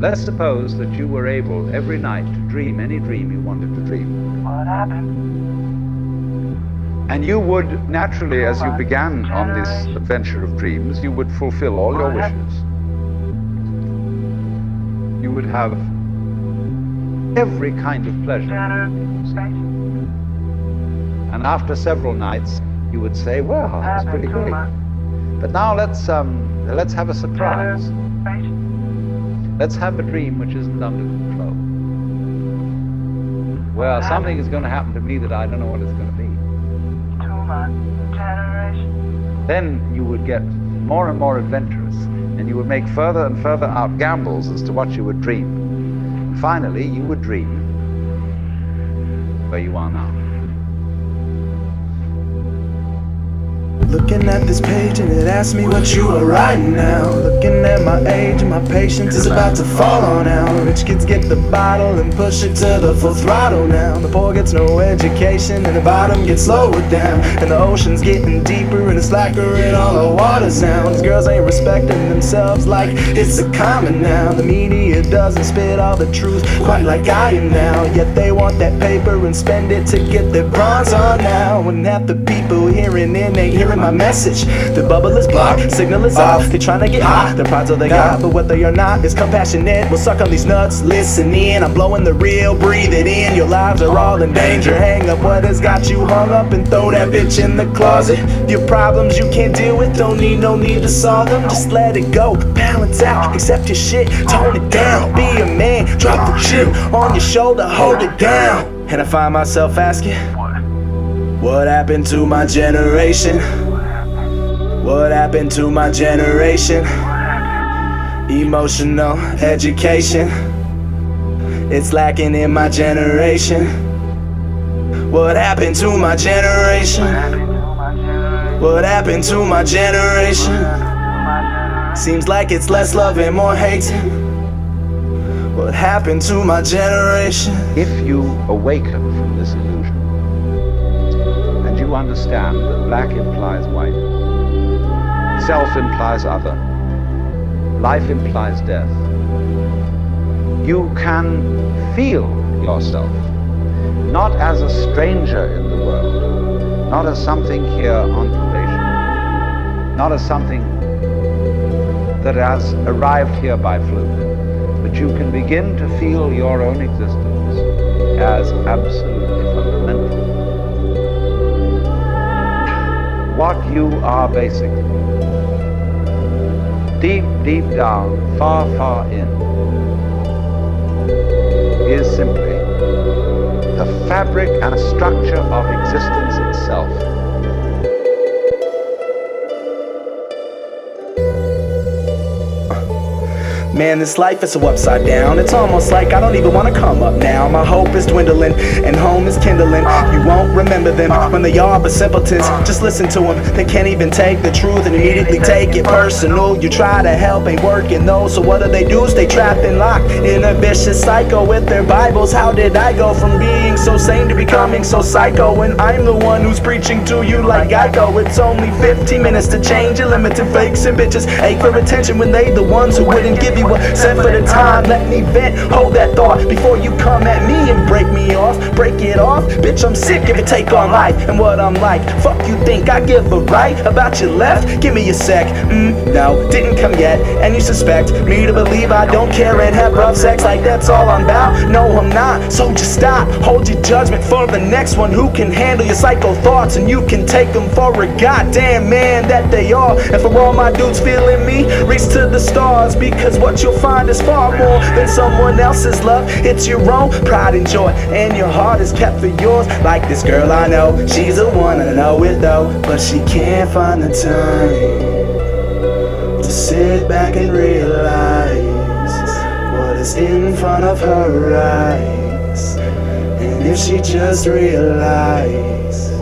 Let's suppose that you were able every night to dream any dream you wanted to dream. What happened? And you would naturally, as you began on this adventure of dreams, you would fulfill all your wishes. You would have every kind of pleasure. And after several nights, you would say, "Well, that's pretty great." But now let's um, let's have a surprise. Let's have a dream which isn't under control. Well, um, something is going to happen to me that I don't know what it's going to be. Much. Generation. Then you would get more and more adventurous, and you would make further and further out gambles as to what you would dream. And finally, you would dream where you are now. Looking at this page and it asks me what you are writing now. Looking at my age and my patience is about to fall on out. Rich kids get the bottle and push it to the full throttle now. The poor gets no education and the bottom gets lowered down. And the ocean's getting deeper and it's blacker in all the waters now. These girls ain't respecting themselves like it's a common now. The media doesn't spit all the truth quite like I am now. Yet they want that paper and spend it to get their bronze on now. And half the people hearing it ain't hearing my message. The bubble is blocked, signal is off. They trying to get hot, the pride's all they got. But whether you're not is compassionate. We'll suck on these nuts, listen in. I'm blowing the real, breathe it in. Your lives are all in danger. Hang up what has got you hung up and throw that bitch in the closet. Your problems you can't deal with, don't need no need to solve them. Just let it go, balance out, accept your shit, tone it down. Be a man, drop the chip on your shoulder, hold it down. And I find myself asking, what happened to my generation? What happened to my generation? Emotional education. It's lacking in my generation. What happened to my generation? What happened to my generation? Seems like it's less love and more hating. What happened to my generation? If you awaken from this illusion you understand that black implies white, self implies other, life implies death, you can feel yourself not as a stranger in the world, not as something here on probation, not as something that has arrived here by fluke, but you can begin to feel your own existence as absolutely fundamental. What you are basically, deep, deep down, far, far in, is simply the fabric and structure of existence itself. Man, this life is so upside down. It's almost like I don't even wanna come up now. My hope is dwindling and home is kindling. You won't remember them when they are but simpletons. Just listen to them. They can't even take the truth and immediately take it personal. You try to help, ain't working though. So what do they do? Stay trapped and locked in a vicious cycle with their Bibles. How did I go from being so sane to becoming so psycho? When I'm the one who's preaching to you like I Geico. It's only 15 minutes to change. Your limited fakes and bitches ache for attention when they the ones who wouldn't give you cent for the time. Let me vent, hold that thought before you come at me and break me off. Break it off, bitch. I'm sick if it take on life and what I'm like. Fuck you think I give a right about your left? Give me a sec. Mm, no, didn't come yet, and you suspect me to believe I don't care and have rough sex like that's all I'm about. No, I'm not. So just stop. Hold your judgment for the next one who can handle your psycho thoughts and you can take them for a goddamn man that they are. And for all my dudes feeling me, reach to the stars because what you'll find is far more than someone else's love. It's your own pride and joy, and your heart is kept for yours. Like this girl I know, she's the one I know it though, but she can't find the time to sit back and realize what is in front of her eyes. And if she just realized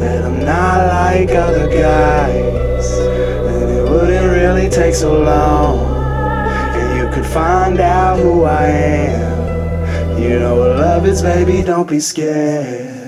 that I'm not like other guys, then it wouldn't really take so long. Find out who I am. You know what love is, baby, don't be scared.